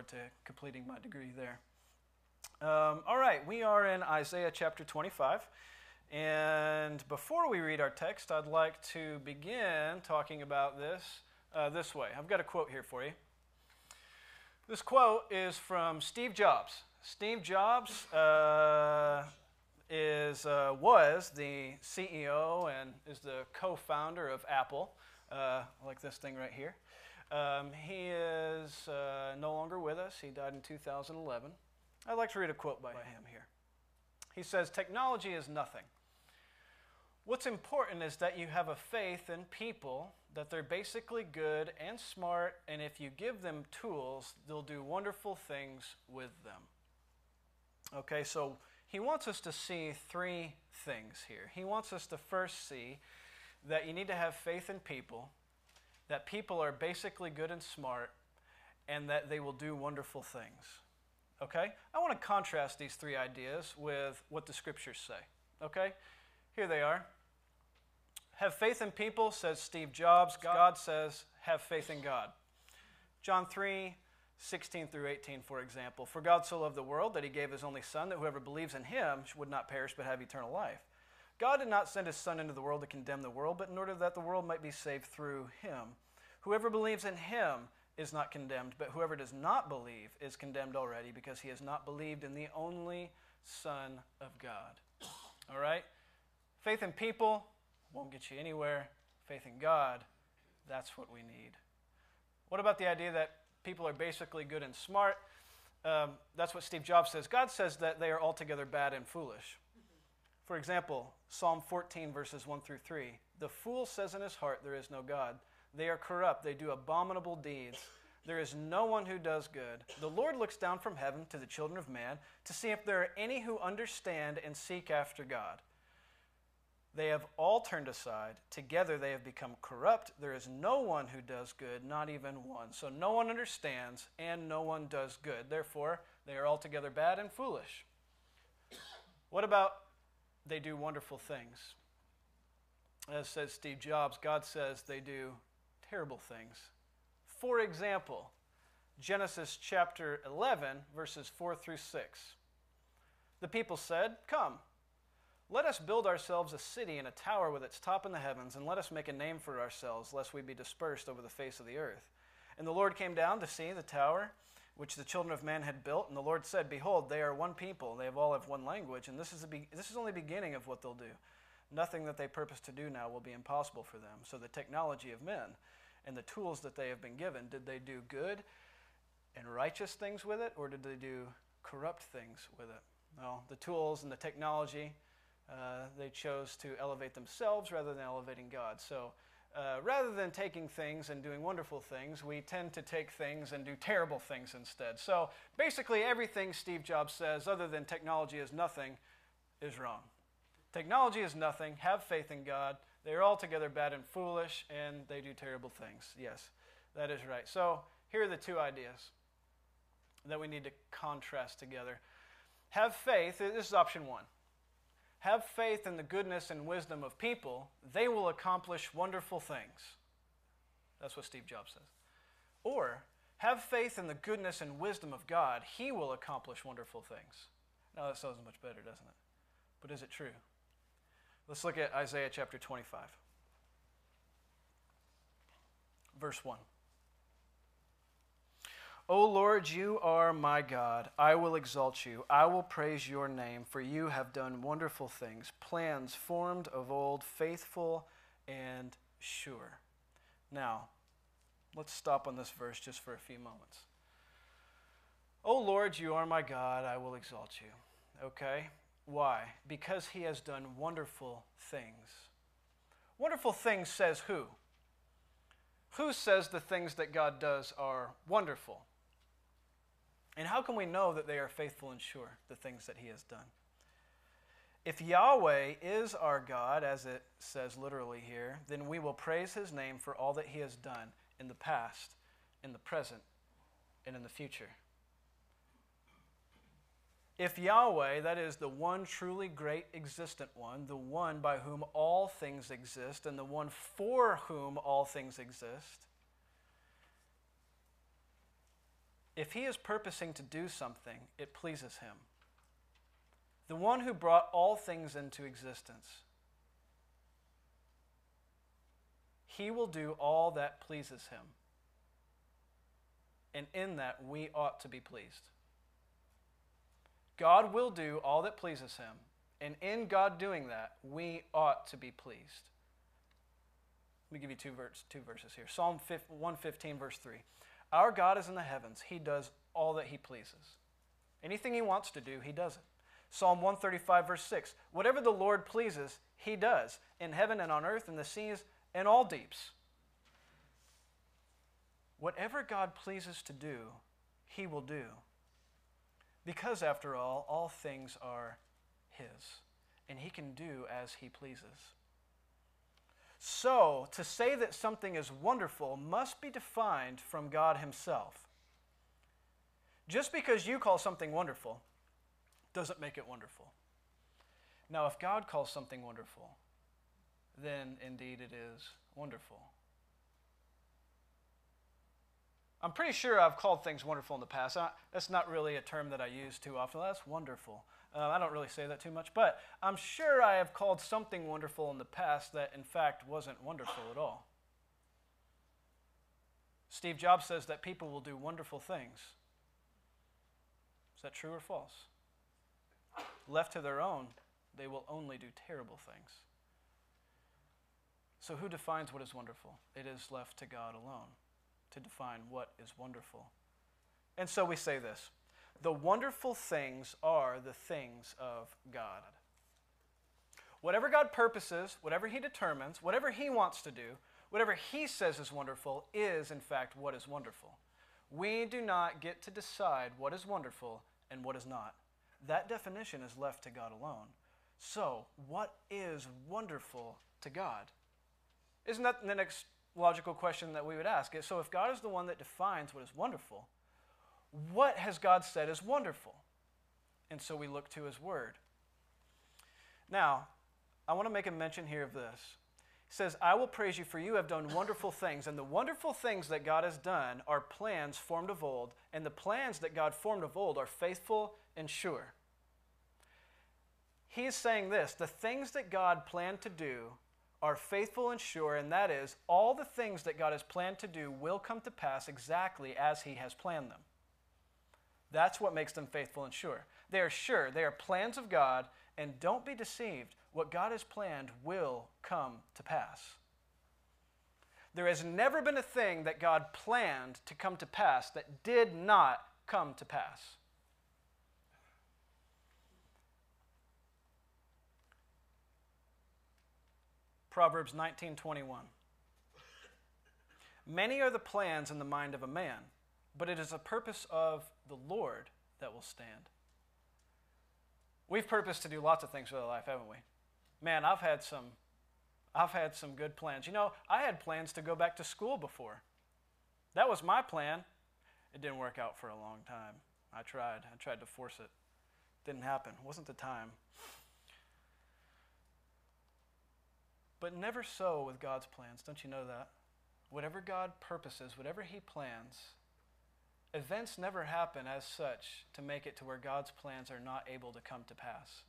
to completing my degree there. Um, all right, we are in Isaiah chapter 25. And before we read our text, I'd like to begin talking about this uh, this way. I've got a quote here for you. This quote is from Steve Jobs. Steve Jobs uh, is, uh, was the CEO and is the co founder of Apple, uh, like this thing right here. Um, he is uh, no longer with us. He died in 2011. I'd like to read a quote by him here. He says, Technology is nothing. What's important is that you have a faith in people, that they're basically good and smart, and if you give them tools, they'll do wonderful things with them. Okay, so he wants us to see three things here. He wants us to first see that you need to have faith in people that people are basically good and smart and that they will do wonderful things. Okay? I want to contrast these three ideas with what the scriptures say. Okay? Here they are. Have faith in people, says Steve Jobs. God says, have faith in God. John 3, 16 through 18, for example. For God so loved the world that he gave his only Son, that whoever believes in him would not perish but have eternal life. God did not send his Son into the world to condemn the world, but in order that the world might be saved through him. Whoever believes in him is not condemned, but whoever does not believe is condemned already because he has not believed in the only Son of God. All right? Faith in people won't get you anywhere. Faith in God, that's what we need. What about the idea that people are basically good and smart? Um, that's what Steve Jobs says. God says that they are altogether bad and foolish. For example, Psalm 14, verses 1 through 3. The fool says in his heart, There is no God. They are corrupt, they do abominable deeds. There is no one who does good. The Lord looks down from heaven to the children of man to see if there are any who understand and seek after God. They have all turned aside. Together they have become corrupt. There is no one who does good, not even one. So no one understands and no one does good. Therefore, they are altogether bad and foolish. What about they do wonderful things. As says Steve Jobs, God says they do terrible things. For example, Genesis chapter 11, verses 4 through 6. The people said, Come, let us build ourselves a city and a tower with its top in the heavens, and let us make a name for ourselves, lest we be dispersed over the face of the earth. And the Lord came down to see the tower which the children of man had built. And the Lord said, Behold, they are one people. They have all have one language. And this is, be- this is only beginning of what they'll do. Nothing that they purpose to do now will be impossible for them. So the technology of men and the tools that they have been given, did they do good and righteous things with it, or did they do corrupt things with it? Well, the tools and the technology, uh, they chose to elevate themselves rather than elevating God. So uh, rather than taking things and doing wonderful things, we tend to take things and do terrible things instead. So basically, everything Steve Jobs says, other than technology is nothing, is wrong. Technology is nothing. Have faith in God. They're altogether bad and foolish, and they do terrible things. Yes, that is right. So here are the two ideas that we need to contrast together. Have faith, this is option one have faith in the goodness and wisdom of people, they will accomplish wonderful things. That's what Steve Jobs says. Or have faith in the goodness and wisdom of God, he will accomplish wonderful things. Now that sounds much better, doesn't it? But is it true? Let's look at Isaiah chapter 25, verse 1. O Lord, you are my God. I will exalt you. I will praise your name, for you have done wonderful things, plans formed of old, faithful and sure. Now, let's stop on this verse just for a few moments. O Lord, you are my God. I will exalt you. Okay? Why? Because he has done wonderful things. Wonderful things says who? Who says the things that God does are wonderful? And how can we know that they are faithful and sure, the things that He has done? If Yahweh is our God, as it says literally here, then we will praise His name for all that He has done in the past, in the present, and in the future. If Yahweh, that is the one truly great existent one, the one by whom all things exist, and the one for whom all things exist, If he is purposing to do something, it pleases him. The one who brought all things into existence. He will do all that pleases him. And in that, we ought to be pleased. God will do all that pleases him. And in God doing that, we ought to be pleased. Let me give you two, verse, two verses here. Psalm 115, verse 3. Our God is in the heavens. He does all that he pleases. Anything he wants to do, he does it. Psalm 135, verse 6. Whatever the Lord pleases, he does, in heaven and on earth, in the seas and all deeps. Whatever God pleases to do, he will do. Because, after all, all things are his, and he can do as he pleases. So, to say that something is wonderful must be defined from God Himself. Just because you call something wonderful doesn't make it wonderful. Now, if God calls something wonderful, then indeed it is wonderful. I'm pretty sure I've called things wonderful in the past. That's not really a term that I use too often. That's wonderful. Uh, I don't really say that too much, but I'm sure I have called something wonderful in the past that in fact wasn't wonderful at all. Steve Jobs says that people will do wonderful things. Is that true or false? Left to their own, they will only do terrible things. So, who defines what is wonderful? It is left to God alone to define what is wonderful. And so we say this the wonderful things are the things of God. Whatever God purposes, whatever He determines, whatever He wants to do, whatever He says is wonderful, is in fact what is wonderful. We do not get to decide what is wonderful and what is not. That definition is left to God alone. So, what is wonderful to God? Isn't that the next logical question that we would ask? Is so, if God is the one that defines what is wonderful, what has God said is wonderful? And so we look to his word. Now, I want to make a mention here of this. He says, I will praise you for you have done wonderful things. And the wonderful things that God has done are plans formed of old. And the plans that God formed of old are faithful and sure. He is saying this the things that God planned to do are faithful and sure, and that is, all the things that God has planned to do will come to pass exactly as He has planned them. That's what makes them faithful and sure. They are sure, they are plans of God, and don't be deceived. What God has planned will come to pass. There has never been a thing that God planned to come to pass that did not come to pass. Proverbs 19:21 Many are the plans in the mind of a man, but it is the purpose of the Lord that will stand. We've purposed to do lots of things with our life, haven't we? Man, I've had some I've had some good plans. You know, I had plans to go back to school before. That was my plan. It didn't work out for a long time. I tried. I tried to force it. Didn't happen. Wasn't the time. But never so with God's plans. Don't you know that? Whatever God purposes, whatever He plans, events never happen as such to make it to where God's plans are not able to come to pass.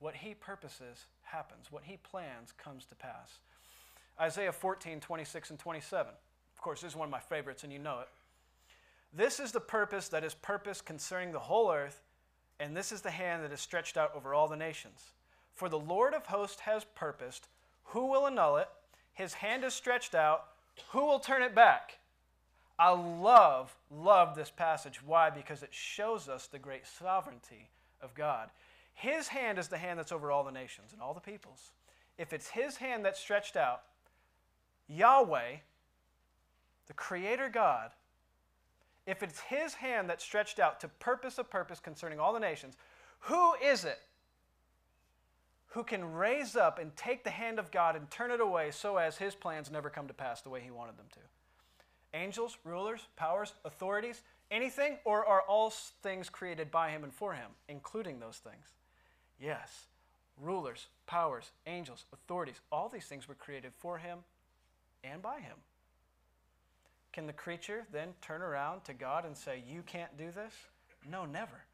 What he purposes happens. What he plans comes to pass. Isaiah 14, 26 and 27. Of course, this is one of my favorites, and you know it. This is the purpose that is purpose concerning the whole earth, and this is the hand that is stretched out over all the nations. For the Lord of hosts has purposed. Who will annul it? His hand is stretched out. Who will turn it back? I love, love this passage. Why? Because it shows us the great sovereignty of God. His hand is the hand that's over all the nations and all the peoples. If it's His hand that's stretched out, Yahweh, the Creator God, if it's His hand that's stretched out to purpose a purpose concerning all the nations, who is it who can raise up and take the hand of God and turn it away so as His plans never come to pass the way He wanted them to? angels, rulers, powers, authorities, anything, or are all things created by him and for him, including those things? Yes. Rulers, powers, angels, authorities, all these things were created for him and by him. Can the creature then turn around to God and say, You can't do this? No, never.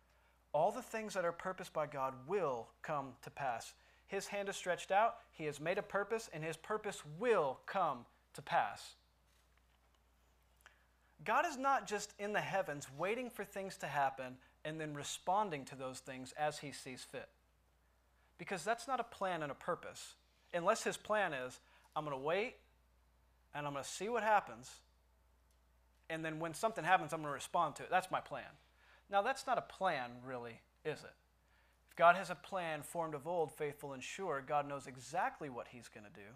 All the things that are purposed by God will come to pass. His hand is stretched out, He has made a purpose, and His purpose will come to pass. God is not just in the heavens waiting for things to happen and then responding to those things as He sees fit. Because that's not a plan and a purpose. Unless His plan is, I'm going to wait and I'm going to see what happens, and then when something happens, I'm going to respond to it. That's my plan. Now, that's not a plan, really, is it? God has a plan formed of old, faithful and sure, God knows exactly what He's going to do.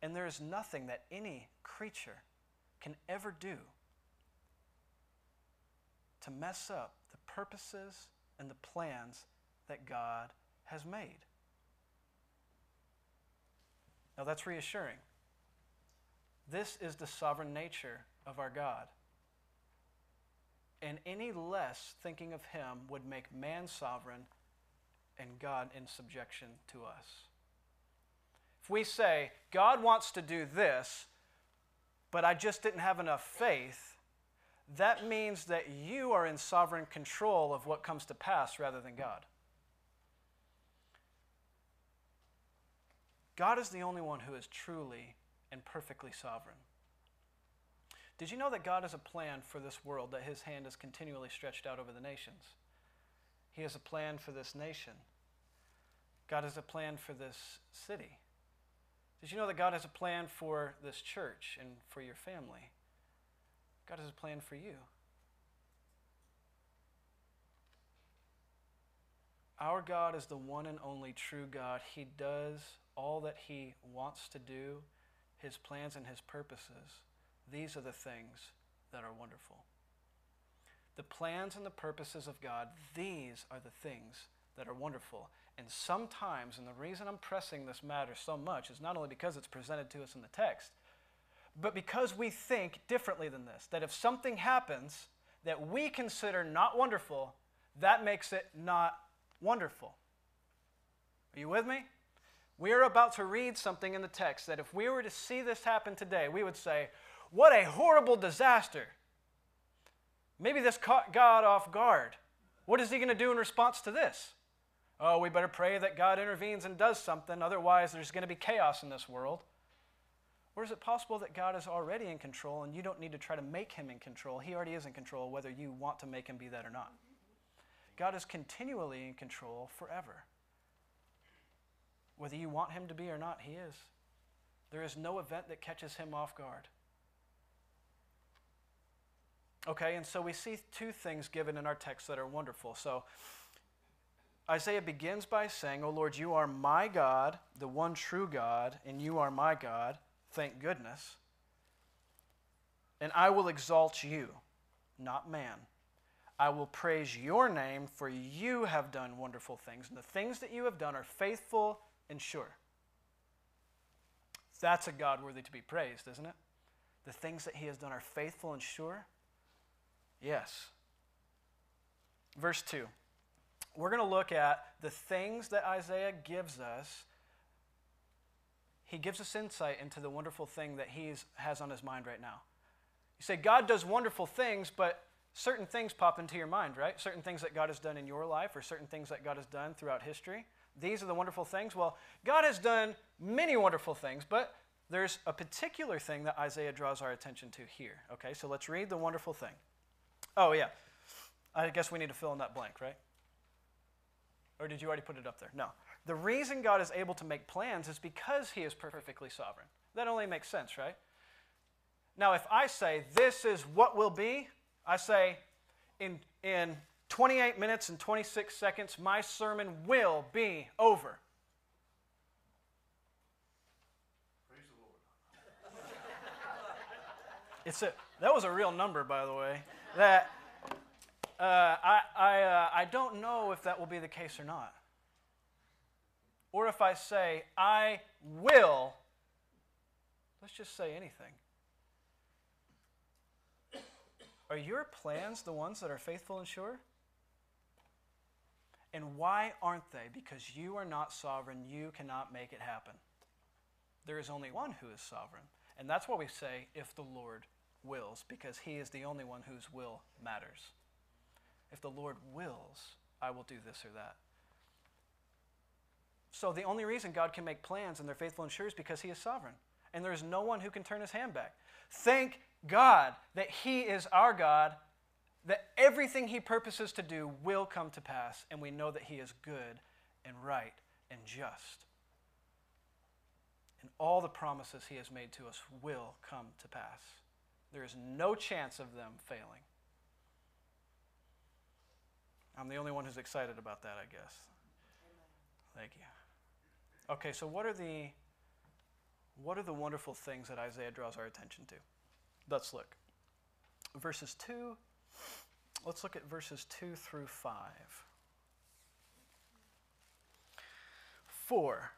And there is nothing that any creature can ever do to mess up the purposes and the plans that God has made. Now, that's reassuring. This is the sovereign nature of our God. And any less thinking of Him would make man sovereign and God in subjection to us. If we say, God wants to do this, but I just didn't have enough faith, that means that you are in sovereign control of what comes to pass rather than God. God is the only one who is truly and perfectly sovereign. Did you know that God has a plan for this world, that His hand is continually stretched out over the nations? He has a plan for this nation. God has a plan for this city. Did you know that God has a plan for this church and for your family? God has a plan for you. Our God is the one and only true God. He does all that He wants to do, His plans and His purposes. These are the things that are wonderful. The plans and the purposes of God, these are the things that are wonderful. And sometimes, and the reason I'm pressing this matter so much is not only because it's presented to us in the text, but because we think differently than this. That if something happens that we consider not wonderful, that makes it not wonderful. Are you with me? We are about to read something in the text that if we were to see this happen today, we would say, What a horrible disaster! Maybe this caught God off guard. What is he going to do in response to this? Oh, we better pray that God intervenes and does something, otherwise, there's going to be chaos in this world. Or is it possible that God is already in control and you don't need to try to make him in control? He already is in control, whether you want to make him be that or not. God is continually in control forever. Whether you want him to be or not, he is. There is no event that catches him off guard. Okay, and so we see two things given in our text that are wonderful. So Isaiah begins by saying, O Lord, you are my God, the one true God, and you are my God. Thank goodness. And I will exalt you, not man. I will praise your name, for you have done wonderful things, and the things that you have done are faithful and sure. That's a God worthy to be praised, isn't it? The things that he has done are faithful and sure? Yes. Verse 2. We're going to look at the things that Isaiah gives us he gives us insight into the wonderful thing that he has on his mind right now. You say, God does wonderful things, but certain things pop into your mind, right? Certain things that God has done in your life or certain things that God has done throughout history. These are the wonderful things. Well, God has done many wonderful things, but there's a particular thing that Isaiah draws our attention to here. Okay, so let's read the wonderful thing. Oh, yeah. I guess we need to fill in that blank, right? Or did you already put it up there? No. The reason God is able to make plans is because he is perfectly sovereign. That only makes sense, right? Now, if I say, this is what will be, I say, in, in 28 minutes and 26 seconds, my sermon will be over. it's a, that was a real number, by the way. That uh, I, I, uh, I don't know if that will be the case or not or if I say, I will, let's just say anything. Are your plans the ones that are faithful and sure? And why aren't they? Because you are not sovereign. You cannot make it happen. There is only one who is sovereign. And that's why we say, if the Lord wills because he is the only one whose will matters. If the Lord wills, I will do this or that. So the only reason God can make plans and they're faithful and sure is because he is sovereign. And there is no one who can turn his hand back. Thank God that he is our God, that everything he purposes to do will come to pass, and we know that he is good and right and just. And all the promises he has made to us will come to pass. There is no chance of them failing. I'm the only one who's excited about that, I guess. Thank you. Okay, so what are the what are the wonderful things that Isaiah draws our attention to? Let's look. Verses 2, let's look at verses 2 through 5. 4.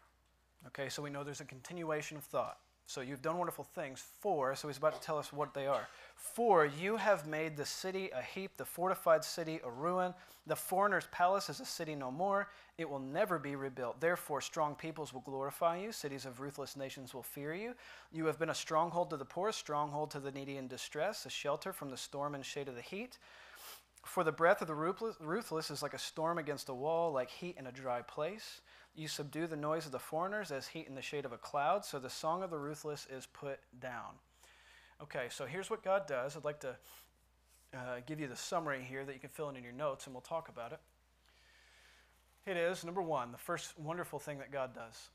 Okay, so we know there's a continuation of thought. So you've done wonderful things. For, so he's about to tell us what they are. For you have made the city a heap, the fortified city a ruin. The foreigner's palace is a city no more. It will never be rebuilt. Therefore, strong peoples will glorify you. Cities of ruthless nations will fear you. You have been a stronghold to the poor, a stronghold to the needy in distress, a shelter from the storm and shade of the heat. For the breath of the ruthless is like a storm against a wall, like heat in a dry place. You subdue the noise of the foreigners as heat in the shade of a cloud, so the song of the ruthless is put down. Okay, so here's what God does. I'd like to uh, give you the summary here that you can fill in in your notes, and we'll talk about it. It is, number one, the first wonderful thing that God does.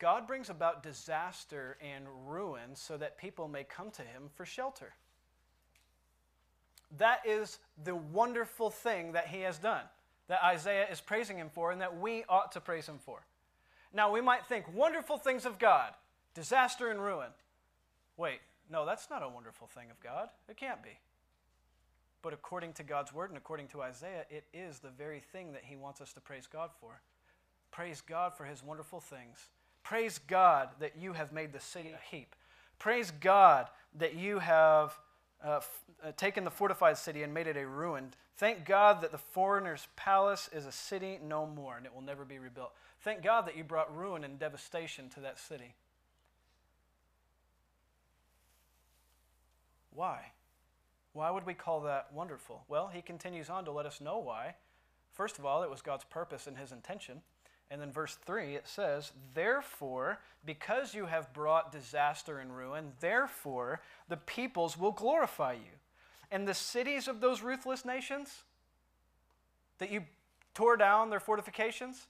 God brings about disaster and ruin so that people may come to him for shelter. That is the wonderful thing that he has done that Isaiah is praising him for and that we ought to praise him for. Now, we might think wonderful things of God, disaster and ruin. Wait, no, that's not a wonderful thing of God. It can't be. But according to God's word and according to Isaiah, it is the very thing that he wants us to praise God for. Praise God for his wonderful things. Praise God that you have made the city a heap. Praise God that you have uh, uh, taken the fortified city and made it a ruin. Thank God that the foreigner's palace is a city no more and it will never be rebuilt. Thank God that you brought ruin and devastation to that city. Why? Why would we call that wonderful? Well, he continues on to let us know why. First of all, it was God's purpose and his intention. And then verse 3, it says, Therefore, because you have brought disaster and ruin, therefore the peoples will glorify you. And the cities of those ruthless nations that you tore down their fortifications,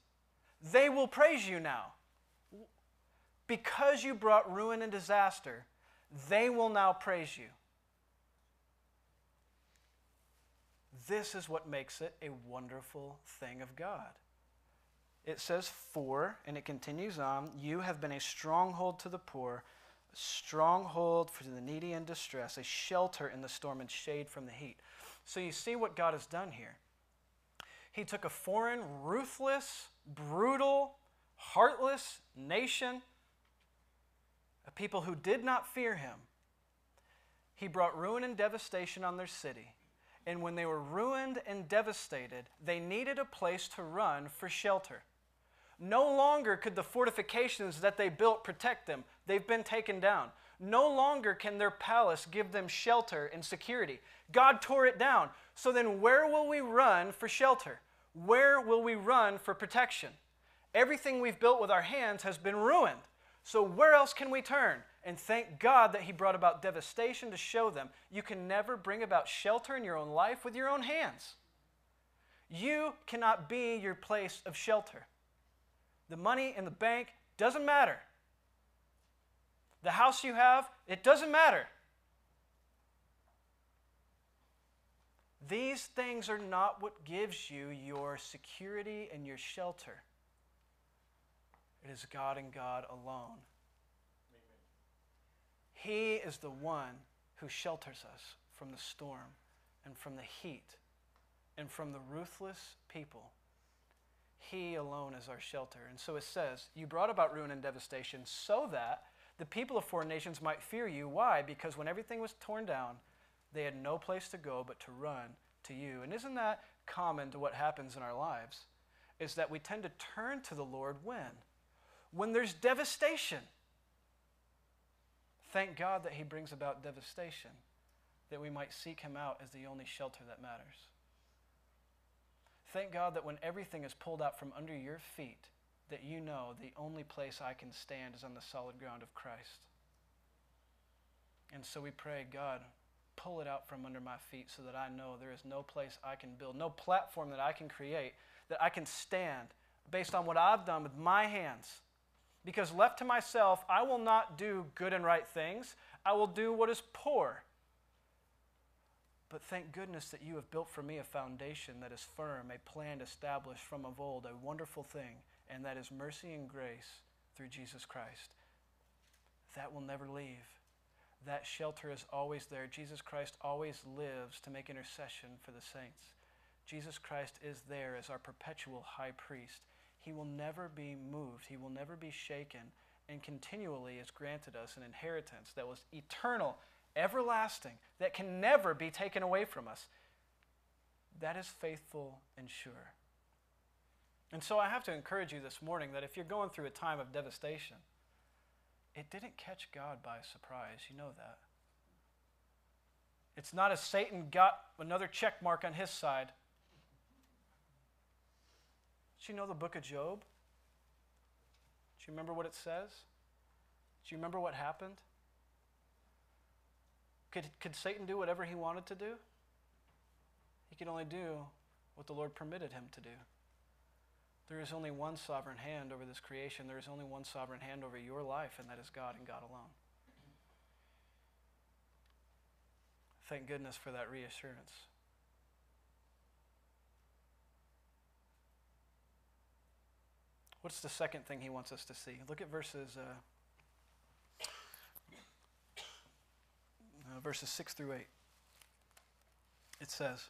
they will praise you now. Because you brought ruin and disaster, they will now praise you. This is what makes it a wonderful thing of God it says for, and it continues on, you have been a stronghold to the poor, a stronghold for the needy in distress, a shelter in the storm and shade from the heat. So you see what God has done here. He took a foreign, ruthless, brutal, heartless nation, a people who did not fear him. He brought ruin and devastation on their city. And when they were ruined and devastated, they needed a place to run for shelter. No longer could the fortifications that they built protect them. They've been taken down. No longer can their palace give them shelter and security. God tore it down. So then, where will we run for shelter? Where will we run for protection? Everything we've built with our hands has been ruined. So, where else can we turn? And thank God that He brought about devastation to show them you can never bring about shelter in your own life with your own hands. You cannot be your place of shelter. The money in the bank doesn't matter. The house you have, it doesn't matter. These things are not what gives you your security and your shelter. It is God and God alone. Amen. He is the one who shelters us from the storm and from the heat and from the ruthless people he alone is our shelter. And so it says, You brought about ruin and devastation so that the people of foreign nations might fear you. Why? Because when everything was torn down, they had no place to go but to run to you. And isn't that common to what happens in our lives? Is that we tend to turn to the Lord when? When there's devastation. Thank God that He brings about devastation that we might seek him out as the only shelter that matters. Thank God that when everything is pulled out from under your feet, that you know the only place I can stand is on the solid ground of Christ. And so we pray, God, pull it out from under my feet so that I know there is no place I can build, no platform that I can create, that I can stand based on what I've done with my hands. Because left to myself, I will not do good and right things. I will do what is poor. But thank goodness that you have built for me a foundation that is firm, a plan established from of old, a wonderful thing, and that is mercy and grace through Jesus Christ. That will never leave. That shelter is always there. Jesus Christ always lives to make intercession for the saints. Jesus Christ is there as our perpetual high priest. He will never be moved, he will never be shaken, and continually has granted us an inheritance that was eternal, everlasting, that can never be taken away from us. That is faithful and sure. And so I have to encourage you this morning that if you're going through a time of devastation, it didn't catch God by surprise. You know that. It's not as Satan got another check mark on his side do you know the book of Job? Do you remember what it says? Do you remember what happened? Could, could Satan do whatever he wanted to do? He could only do what the Lord permitted him to do. There is only one sovereign hand over this creation. There is only one sovereign hand over your life, and that is God and God alone. Thank goodness for that reassurance. What's the second thing he wants us to see? Look at verses uh, uh, verses six through eight. It says,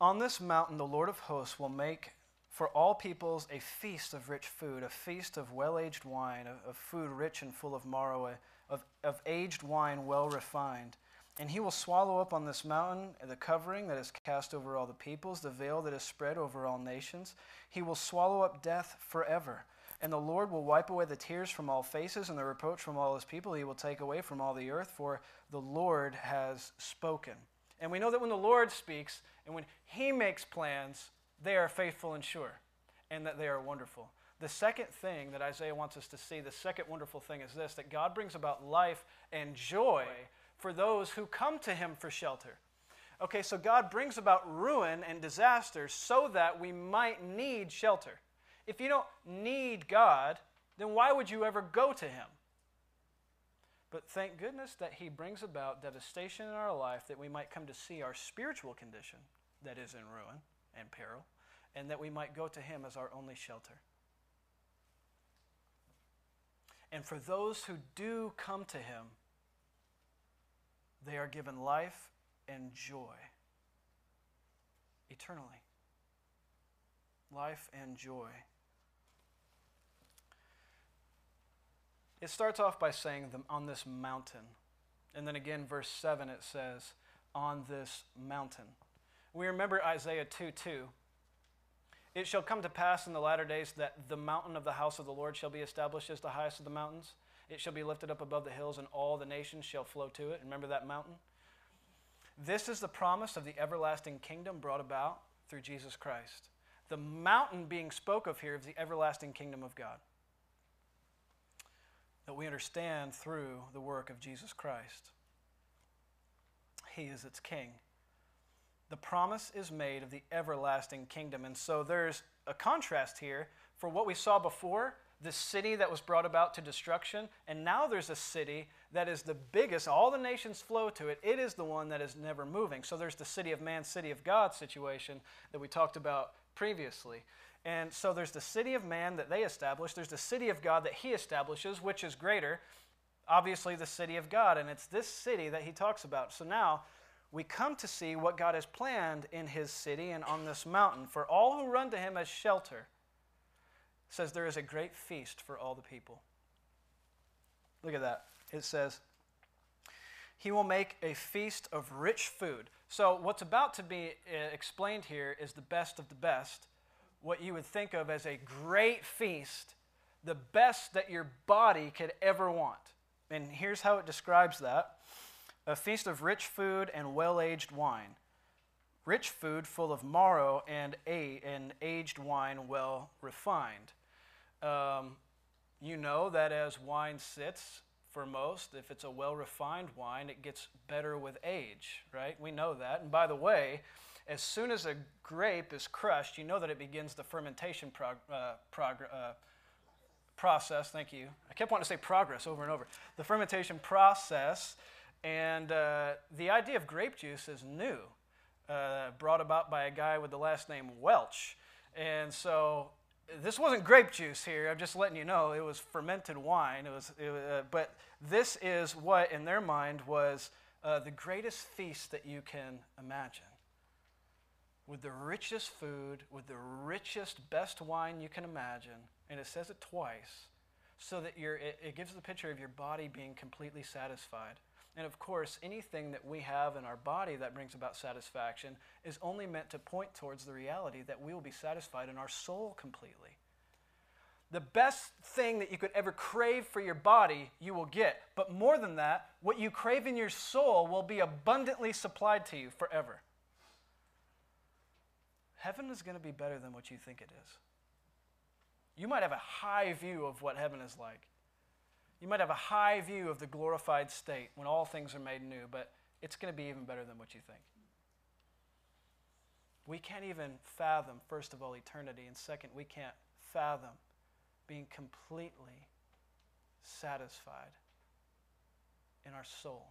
"On this mountain the Lord of hosts will make." For all peoples, a feast of rich food, a feast of well aged wine, of, food rich and full of marrow, of, of aged wine well refined and he will swallow up on this mountain the covering that is cast over all the peoples, the veil that is spread over all nations. He will swallow up death forever. And the Lord will wipe away the tears from all faces and the reproach from all his people. He will take away from all the earth, for the Lord has spoken. And we know that when the Lord speaks and when he makes plans, they are faithful and sure, and that they are wonderful. The second thing that Isaiah wants us to see, the second wonderful thing is this that God brings about life and joy for those who come to him for shelter. Okay, so God brings about ruin and disaster so that we might need shelter. If you don't need God, then why would you ever go to him? But thank goodness that he brings about devastation in our life that we might come to see our spiritual condition that is in ruin and peril, and that we might go to him as our only shelter. And for those who do come to him, they are given life and joy eternally. Life and joy. It starts off by saying, on this mountain. And then again, verse 7, it says, on this mountain. We remember Isaiah 2 2. It shall come to pass in the latter days that the mountain of the house of the Lord shall be established as the highest of the mountains it shall be lifted up above the hills, and all the nations shall flow to it. Remember that mountain? This is the promise of the everlasting kingdom brought about through Jesus Christ. The mountain being spoke of here is the everlasting kingdom of God that we understand through the work of Jesus Christ. He is its king. The promise is made of the everlasting kingdom. And so there's a contrast here for what we saw before the city that was brought about to destruction, and now there's a city that is the biggest. All the nations flow to it. It is the one that is never moving. So there's the city of man, city of God situation that we talked about previously. And so there's the city of man that they establish, there's the city of God that he establishes, which is greater. Obviously, the city of God, and it's this city that he talks about. So now we come to see what God has planned in his city and on this mountain for all who run to him as shelter says there is a great feast for all the people. Look at that. It says, He will make a feast of rich food. So, what's about to be uh, explained here is the best of the best. What you would think of as a great feast, the best that your body could ever want. And here's how it describes that a feast of rich food and well aged wine. Rich food full of marrow and, a, and aged wine well refined. Um, you know that as wine sits for most, if it's a well refined wine, it gets better with age, right? We know that. And by the way, as soon as a grape is crushed, you know that it begins the fermentation prog- uh, prog- uh, process. Thank you. I kept wanting to say progress over and over. The fermentation process, and uh, the idea of grape juice is new, uh, brought about by a guy with the last name Welch. And so this wasn't grape juice here. I'm just letting you know it was fermented wine. It was, it, uh, but this is what, in their mind, was uh, the greatest feast that you can imagine with the richest food, with the richest, best wine you can imagine. And it says it twice, so that you're, it, it gives the picture of your body being completely satisfied. And of course, anything that we have in our body that brings about satisfaction is only meant to point towards the reality that we will be satisfied in our soul completely. The best thing that you could ever crave for your body, you will get. But more than that, what you crave in your soul will be abundantly supplied to you forever. Heaven is going to be better than what you think it is. You might have a high view of what heaven is like. You might have a high view of the glorified state when all things are made new, but it's going to be even better than what you think. We can't even fathom, first of all, eternity, and second, we can't fathom being completely satisfied in our soul.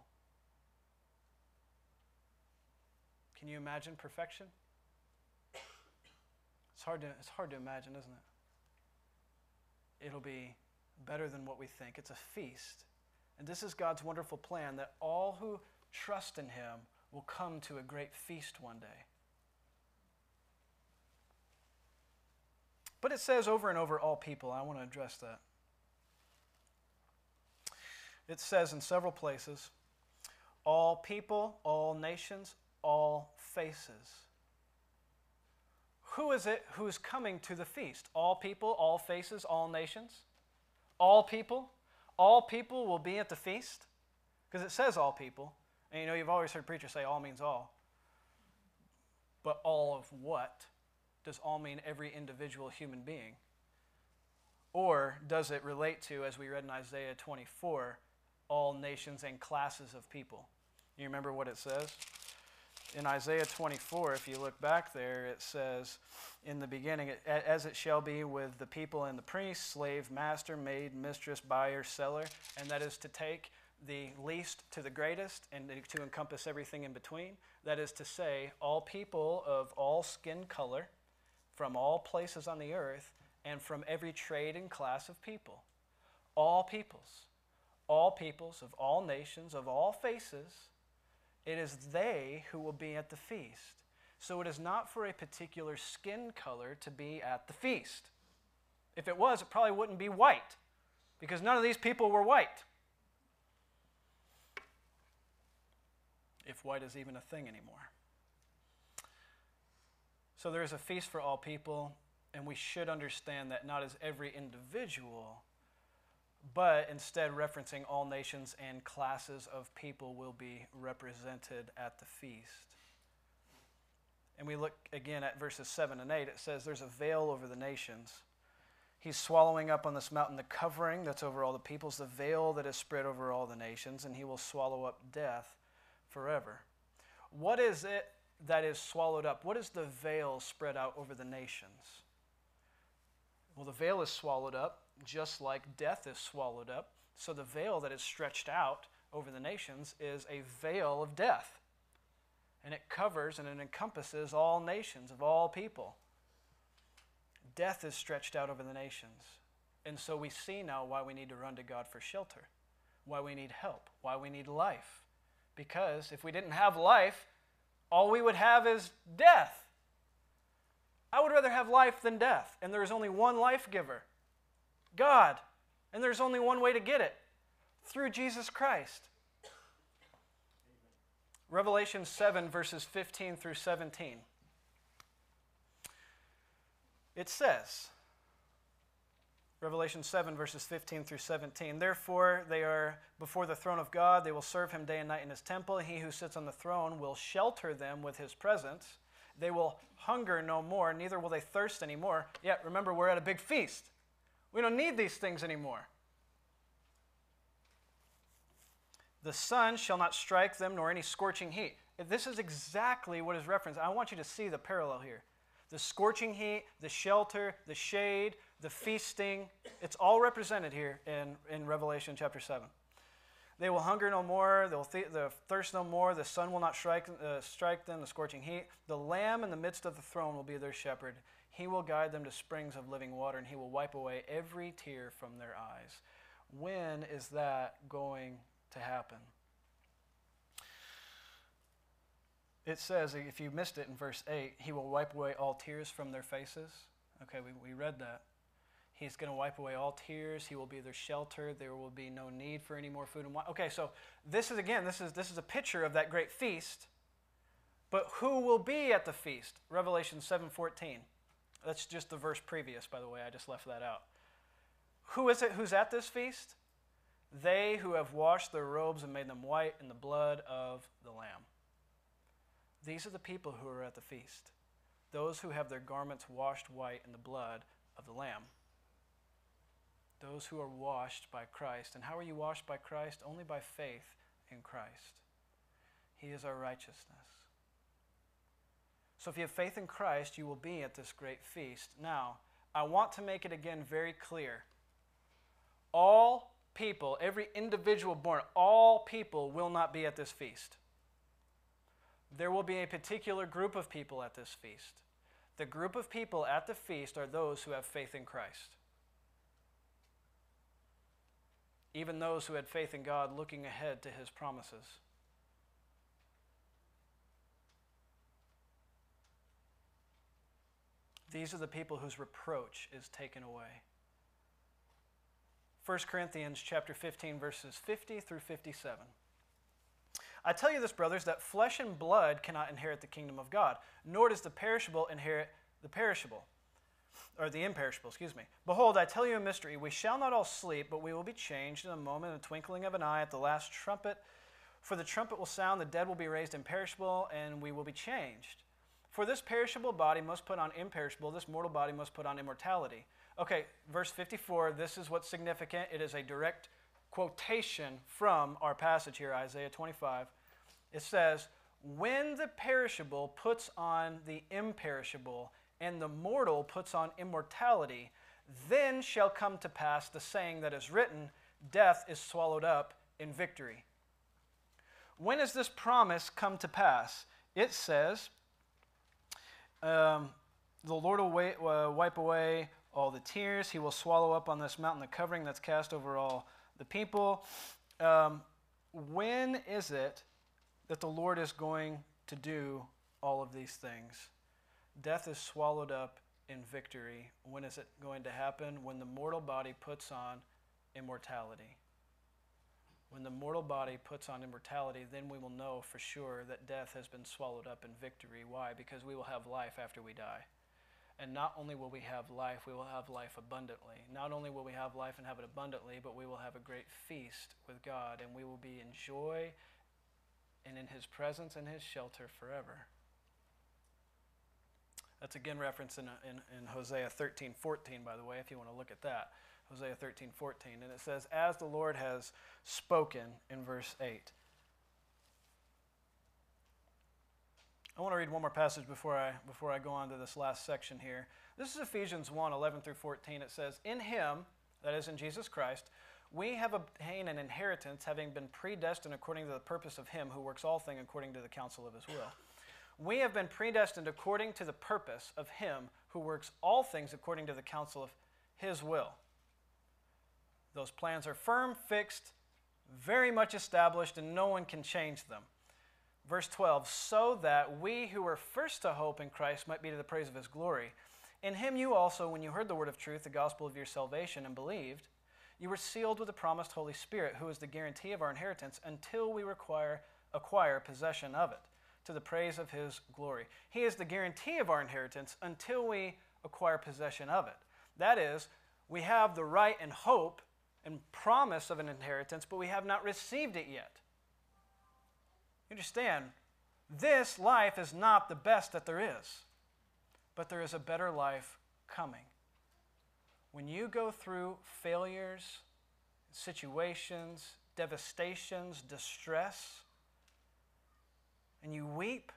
Can you imagine perfection? It's hard to, it's hard to imagine, isn't it? It'll be better than what we think. It's a feast. And this is God's wonderful plan that all who trust in Him will come to a great feast one day. But it says over and over, all people. I want to address that. It says in several places, all people, all nations, all faces. Who is it who's coming to the feast? All people, all faces, all nations? All people? All people will be at the feast? Because it says all people. And you know, you've always heard preachers say all means all. But all of what? Does all mean every individual human being? Or does it relate to, as we read in Isaiah 24, all nations and classes of people? You remember what it says? In Isaiah 24, if you look back there, it says, in the beginning, as it shall be with the people and the priest, slave, master, maid, mistress, buyer, seller, and that is to take the least to the greatest and to encompass everything in between. That is to say, all people of all skin color, from all places on the earth, and from every trade and class of people. All peoples, all peoples of all nations, of all faces, it is they who will be at the feast. So it is not for a particular skin color to be at the feast. If it was, it probably wouldn't be white, because none of these people were white. If white is even a thing anymore. So there is a feast for all people, and we should understand that not as every individual but instead referencing all nations and classes of people will be represented at the feast. And we look again at verses 7 and 8. It says, There's a veil over the nations. He's swallowing up on this mountain the covering that's over all the peoples, the veil that is spread over all the nations, and he will swallow up death forever. What is it that is swallowed up? What is the veil spread out over the nations? Well, the veil is swallowed up just like death is swallowed up. So the veil that is stretched out over the nations is a veil of death. And it covers and it encompasses all nations of all people. Death is stretched out over the nations. And so we see now why we need to run to God for shelter, why we need help, why we need life. Because if we didn't have life, all we would have is death. I would rather have life than death, and there is only one life giver. God. And there's only one way to get it through Jesus Christ. Revelation 7, verses 15 through 17. It says, Revelation 7, verses 15 through 17. Therefore, they are before the throne of God. They will serve him day and night in his temple. He who sits on the throne will shelter them with his presence. They will hunger no more, neither will they thirst anymore. Yet, remember, we're at a big feast. We don't need these things anymore. The sun shall not strike them, nor any scorching heat. This is exactly what is referenced. I want you to see the parallel here. The scorching heat, the shelter, the shade, the feasting, it's all represented here in, in Revelation chapter 7. They will hunger no more, they will th- thirst no more, the sun will not strike, uh, strike them, the scorching heat. The Lamb in the midst of the throne will be their shepherd. He will guide them to springs of living water, and he will wipe away every tear from their eyes. When is that going to happen? It says, if you missed it in verse 8, he will wipe away all tears from their faces. Okay, we, we read that. He's going to wipe away all tears. He will be their shelter. There will be no need for any more food and wine. Okay, so this is again, this is this is a picture of that great feast. But who will be at the feast? Revelation 7:14. That's just the verse previous, by the way. I just left that out. Who is it who's at this feast? They who have washed their robes and made them white in the blood of the Lamb. These are the people who are at the feast. Those who have their garments washed white in the blood of the Lamb those who are washed by Christ. And how are you washed by Christ? Only by faith in Christ. He is our righteousness. So if you have faith in Christ, you will be at this great feast. Now, I want to make it again very clear. All people, every individual born, all people will not be at this feast. There will be a particular group of people at this feast. The group of people at the feast are those who have faith in Christ. even those who had faith in God looking ahead to his promises. These are the people whose reproach is taken away. 1 Corinthians chapter 15 verses 50 through 57. I tell you this brothers that flesh and blood cannot inherit the kingdom of God, nor does the perishable inherit the perishable or the imperishable, excuse me. Behold, I tell you a mystery. We shall not all sleep, but we will be changed in a moment, in the twinkling of an eye, at the last trumpet. For the trumpet will sound, the dead will be raised imperishable, and we will be changed. For this perishable body must put on imperishable, this mortal body must put on immortality. Okay, verse 54, this is what's significant. It is a direct quotation from our passage here, Isaiah 25. It says, When the perishable puts on the imperishable, and the mortal puts on immortality, then shall come to pass the saying that is written Death is swallowed up in victory. When has this promise come to pass? It says, um, The Lord will wait, uh, wipe away all the tears. He will swallow up on this mountain the covering that's cast over all the people. Um, when is it that the Lord is going to do all of these things? Death is swallowed up in victory. When is it going to happen? When the mortal body puts on immortality. When the mortal body puts on immortality, then we will know for sure that death has been swallowed up in victory. Why? Because we will have life after we die. And not only will we have life, we will have life abundantly. Not only will we have life and have it abundantly, but we will have a great feast with God, and we will be in joy and in His presence and His shelter forever. That's again referenced in, in, in Hosea 13, 14, by the way, if you want to look at that. Hosea 13, 14. And it says, As the Lord has spoken in verse 8. I want to read one more passage before I, before I go on to this last section here. This is Ephesians 1 11 through 14. It says, In him, that is in Jesus Christ, we have obtained an inheritance, having been predestined according to the purpose of him who works all things according to the counsel of his will we have been predestined according to the purpose of Him who works all things according to the counsel of His will. Those plans are firm, fixed, very much established, and no one can change them. Verse 12, so that we who were first to hope in Christ might be to the praise of His glory. In Him you also, when you heard the word of truth, the gospel of your salvation, and believed, you were sealed with the promised Holy Spirit, who is the guarantee of our inheritance until we require, acquire possession of it to the praise of his glory. He is the guarantee of our inheritance until we acquire possession of it. That is, We have the right and hope and promise of an inheritance, but we have not received it yet. You understand? This life is not the best that there is, but there is a better life coming. When you go through failures, situations, devastations, distress, and you weep,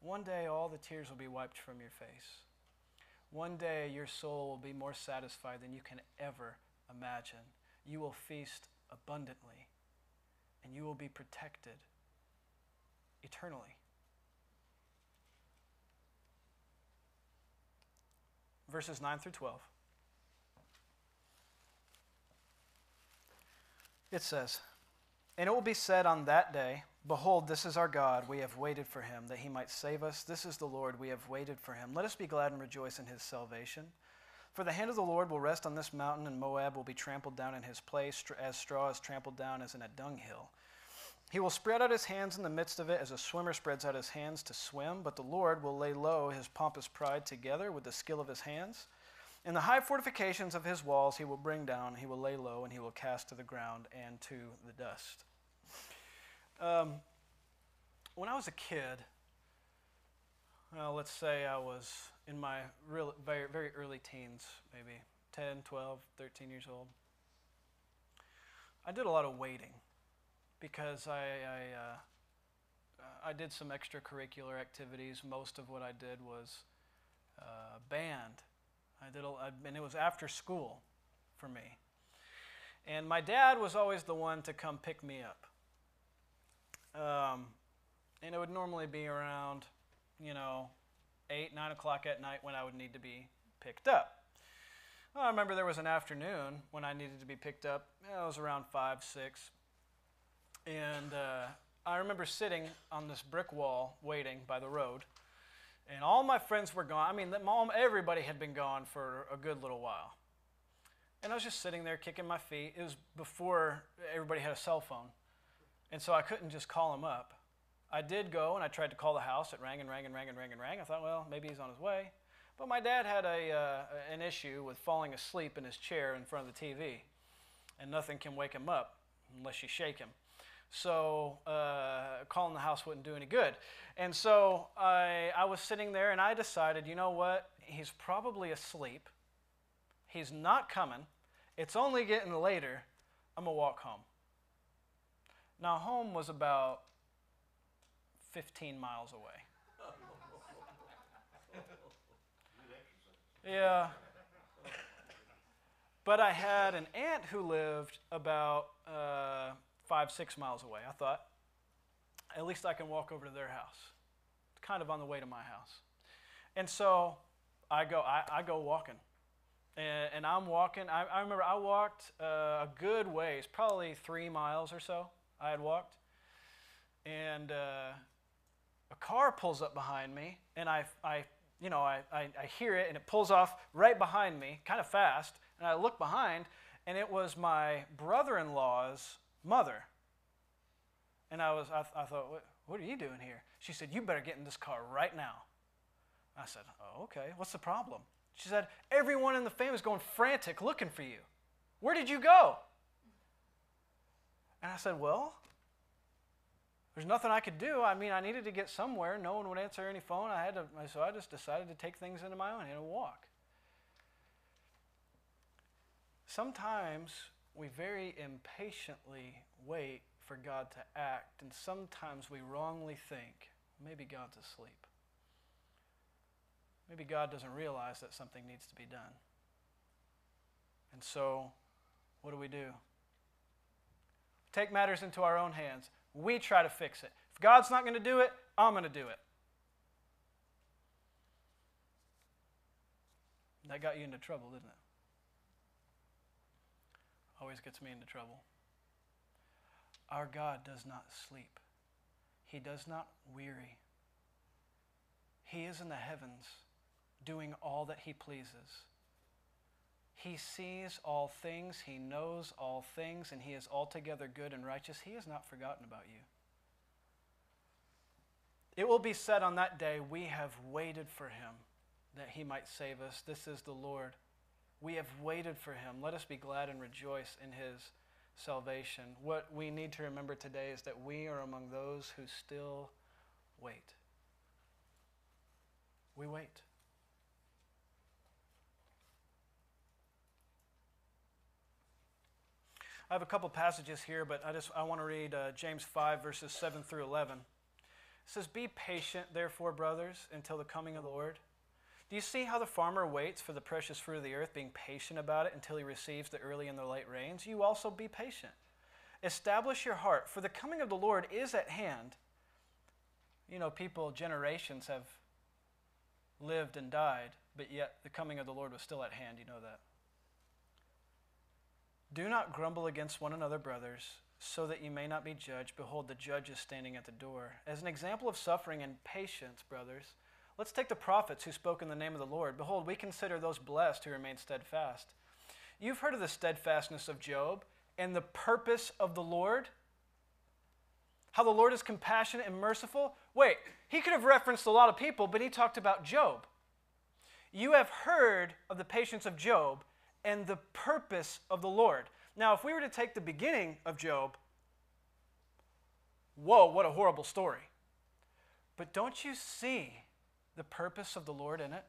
one day all the tears will be wiped from your face. One day your soul will be more satisfied than you can ever imagine. You will feast abundantly, and you will be protected eternally. Verses 9 through 12. It says, And it will be said on that day, Behold, this is our God. We have waited for him, that he might save us. This is the Lord. We have waited for him. Let us be glad and rejoice in his salvation. For the hand of the Lord will rest on this mountain, and Moab will be trampled down in his place, as straw is trampled down as in a dunghill. He will spread out his hands in the midst of it as a swimmer spreads out his hands to swim, but the Lord will lay low his pompous pride together with the skill of his hands. In the high fortifications of his walls he will bring down, he will lay low, and he will cast to the ground and to the dust. Um, when I was a kid, well, let's say I was in my real, very, very early teens, maybe 10, 12, 13 years old, I did a lot of waiting because I, I, uh, I did some extracurricular activities. Most of what I did was uh, band. I did, a, and it was after school for me. And my dad was always the one to come pick me up. Um, and it would normally be around, you know, 8, 9 o'clock at night when I would need to be picked up. Well, I remember there was an afternoon when I needed to be picked up. It was around 5, 6. And uh, I remember sitting on this brick wall waiting by the road. And all my friends were gone. I mean, mom, everybody had been gone for a good little while. And I was just sitting there kicking my feet. It was before everybody had a cell phone. And so I couldn't just call them up. I did go and I tried to call the house. It rang and rang and rang and rang and rang. I thought, well, maybe he's on his way. But my dad had a, uh, an issue with falling asleep in his chair in front of the TV. And nothing can wake him up unless you shake him. So uh, calling the house wouldn't do any good. And so I, I was sitting there and I decided, you know what? He's probably asleep. He's not coming. It's only getting later. I'm going to walk home. Now, home was about 15 miles away. Yeah. But I had an aunt who lived about uh, five, six miles away. I thought, at least I can walk over to their house. It's kind of on the way to my house. And so I go, I, I go walking. And, and, I'm walking. I, I remember I walked uh, a good ways, probably three miles or so. I had walked. And uh, a car pulls up behind me, and I, I you know, I, I, I hear it, and it pulls off right behind me, kind of fast. And I look behind, and it was my brother in law's mother. And I, was, I, I thought, what, what are you doing here? She said, You better get in this car right now. I said, Oh, okay. What's the problem? She said, Everyone in the family is going frantic looking for you. Where did you go? And I said, Well, there's nothing I could do. I mean, I needed to get somewhere. No one would answer any phone. I had to, so I just decided to take things into my own and walk. Sometimes we very impatiently wait for God to act, and sometimes we wrongly think maybe God's asleep. Maybe God doesn't realize that something needs to be done. And so, what do we do? take matters into our own hands. We try to fix it. If God's not going to do it, I'm going to do it. That got you into trouble, didn't it? Always gets me into trouble. Our God does not sleep, He does not weary. He is in the heavens doing all that He pleases. He sees all things, He knows all things, and He is altogether good and righteous. He has not forgotten about you. It will be said on that day, We have waited for Him that He might save us. This is the Lord. We have waited for him. Let us be glad and rejoice in his salvation. What we need to remember today is that we are among those who still wait. We wait. I have a couple passages here, but I just I want to read uh, James 5 verses 7 through 11. It says, "Be patient, therefore, brothers, until the coming of the Lord." Do you see how the farmer waits for the precious fruit of the earth, being patient about it until he receives the early and the late rains? You also be patient. Establish your heart, for the coming of the Lord is at hand. You know, people, generations have lived and died, but yet the coming of the Lord was still at hand. You know that. Do not grumble against one another, brothers, so that you may not be judged. Behold, the judge is standing at the door. As an example of suffering and patience, brothers, let's take the prophets who spoke in the name of the Lord. Behold, we consider those blessed who remain steadfast. You've heard of the steadfastness of Job and the purpose of the Lord. How the Lord is compassionate and merciful. Wait, he could have referenced a lot of people, but he talked about Job. You have heard of the patience of Job and the purpose of the Lord. Now, if we were to take the beginning of Job, whoa, what a horrible story. But don't you see the purpose of the Lord in it?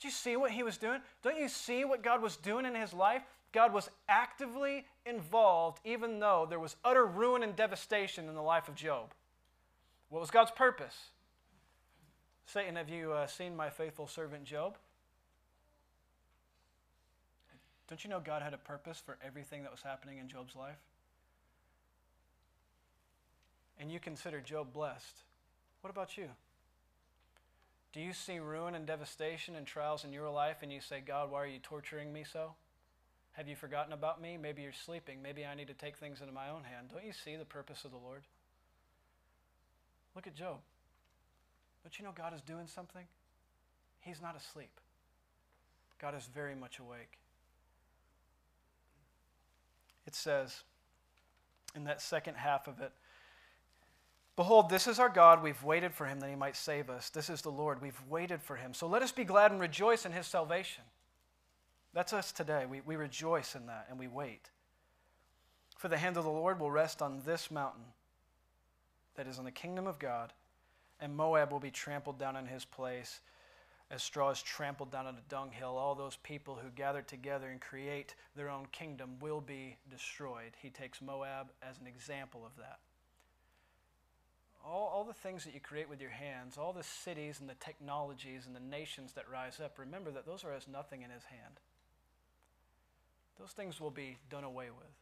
Do you see what he was doing? Don't you see what God was doing in his life? God was actively involved, even though there was utter ruin and devastation in the life of Job. What was God's purpose? Satan, have you uh, seen my faithful servant Job? Don't you know God had a purpose for everything that was happening in Job's life? And you consider Job blessed. What about you? Do you see ruin and devastation and trials in your life and you say, God, why are you torturing me so? Have you forgotten about me? Maybe you're sleeping. Maybe I need to take things into my own hand. Don't you see the purpose of the Lord? Look at Job. Don't you know God is doing something? He's not asleep. God is very much awake it says in that second half of it Behold, this is our God. We've waited for him that he might save us. This is the Lord. We've waited for him. So let us be glad and rejoice in his salvation. That's us today. We, we rejoice in that and we wait. For the hand of the Lord will rest on this mountain that is in the kingdom of God, and Moab will be trampled down in his place as straw is trampled down on a dunghill, all those people who gather together and create their own kingdom will be destroyed. He takes Moab as an example of that. All, all the things that you create with your hands, all the cities and the technologies and the nations that rise up, remember that those are as nothing in his hand. Those things will be done away with.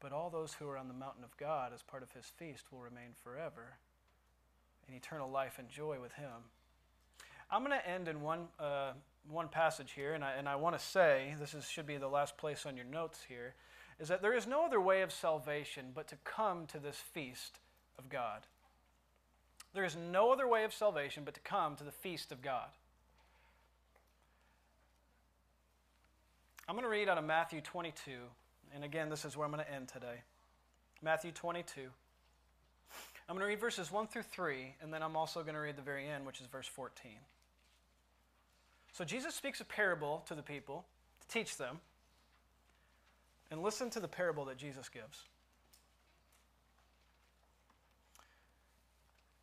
But all those who are on the mountain of God as part of his feast will remain forever in eternal life and joy with him. I'm going to end in one, uh, one passage here, and I, and I want to say this is, should be the last place on your notes here is that there is no other way of salvation but to come to this feast of God. There is no other way of salvation but to come to the feast of God. I'm going to read out of Matthew 22, and again, this is where I'm going to end today. Matthew 22. I'm going to read verses 1 through 3, and then I'm also going to read the very end, which is verse 14. So Jesus speaks a parable to the people to teach them. And listen to the parable that Jesus gives.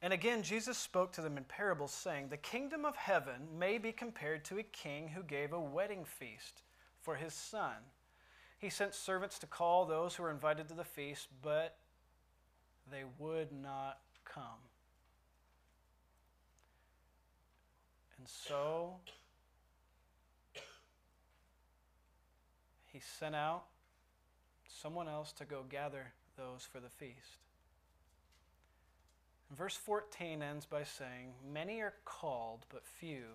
And again, Jesus spoke to them in parables, saying, The kingdom of heaven may be compared to a king who gave a wedding feast for his son. He sent servants to call those who were invited to the feast, but they would not come. And so he sent out someone else to go gather those for the feast. And verse 14 ends by saying, Many are called, but few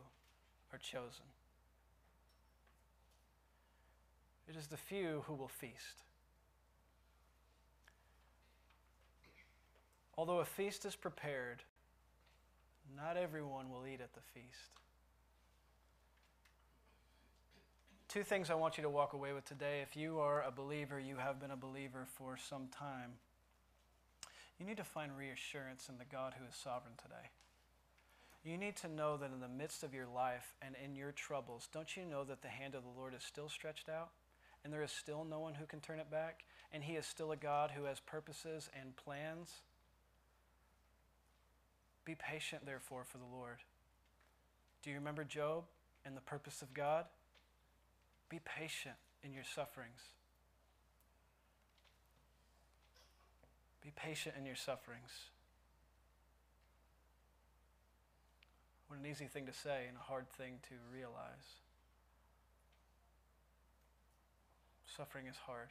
are chosen. It is the few who will feast. Although a feast is prepared, not everyone will eat at the feast. Two things I want you to walk away with today. If you are a believer, you have been a believer for some time, you need to find reassurance in the God who is sovereign today. You need to know that in the midst of your life and in your troubles, don't you know that the hand of the Lord is still stretched out? And there is still no one who can turn it back? And He is still a God who has purposes and plans? Be patient, therefore, for the Lord. Do you remember Job and the purpose of God? Be patient in your sufferings. Be patient in your sufferings. What an easy thing to say and a hard thing to realize. Suffering is hard.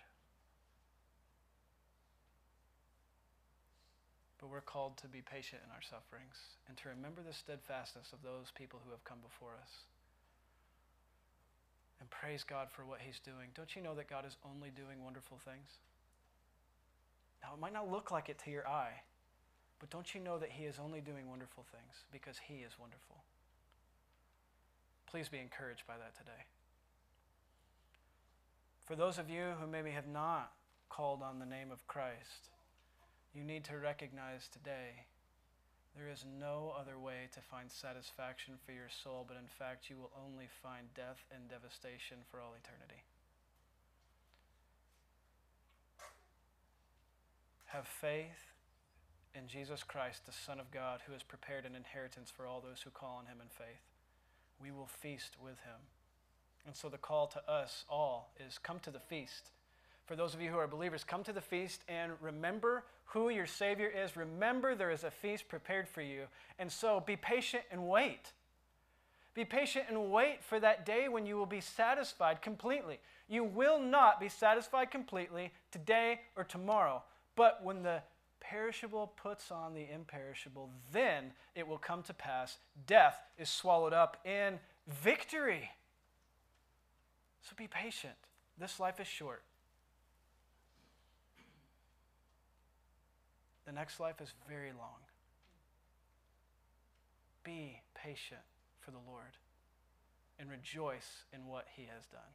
But we're called to be patient in our sufferings and to remember the steadfastness of those people who have come before us. And praise God for what He's doing. Don't you know that God is only doing wonderful things? Now, it might not look like it to your eye, but don't you know that He is only doing wonderful things because He is wonderful? Please be encouraged by that today. For those of you who maybe have not called on the name of Christ, you need to recognize today there is no other way to find satisfaction for your soul, but in fact, you will only find death and devastation for all eternity. Have faith in Jesus Christ, the Son of God, who has prepared an inheritance for all those who call on him in faith. We will feast with him. And so the call to us all is come to the feast. For those of you who are believers, come to the feast and remember who your Savior is. Remember there is a feast prepared for you. And so be patient and wait. Be patient and wait for that day when you will be satisfied completely. You will not be satisfied completely today or tomorrow. But when the perishable puts on the imperishable, then it will come to pass. Death is swallowed up in victory. So be patient. This life is short. The next life is very long. Be patient for the Lord and rejoice in what He has done.